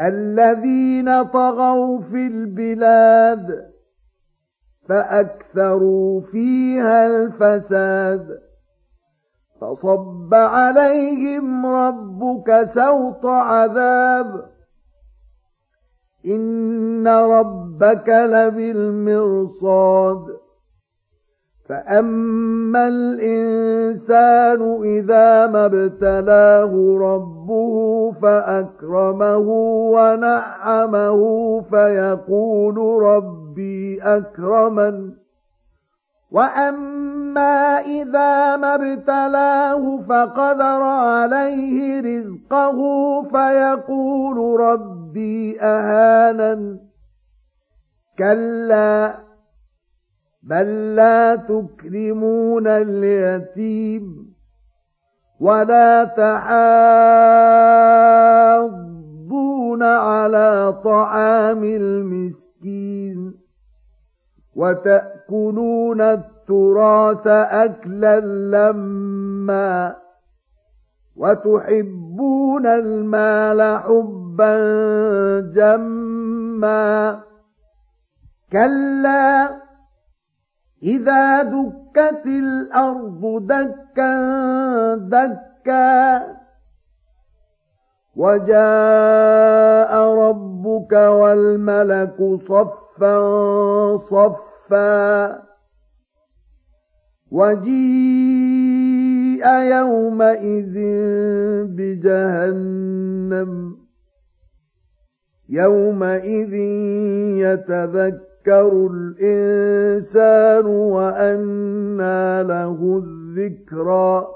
الذين طغوا في البلاد فأكثروا فيها الفساد. فصب عليهم ربك سوط عذاب. إن ربك لبالمرصاد. فأما الإنسان إذا ما ابتلاه ربه فأكرمه ونعمه فيقول ربي أكرمن. وأما إذا ما ابتلاه فقدر عليه رزقه فيقول ربي أهانن. كلا بل لا تكرمون اليتيم ولا تحاضون طعام المسكين وتأكلون التراث أكلا لما وتحبون المال حبا جما كلا إذا دكت الأرض دكا دكا وجاء والملك صفا صفا وجيء يومئذ بجهنم يومئذ يتذكر الإنسان وأنى له الذكرى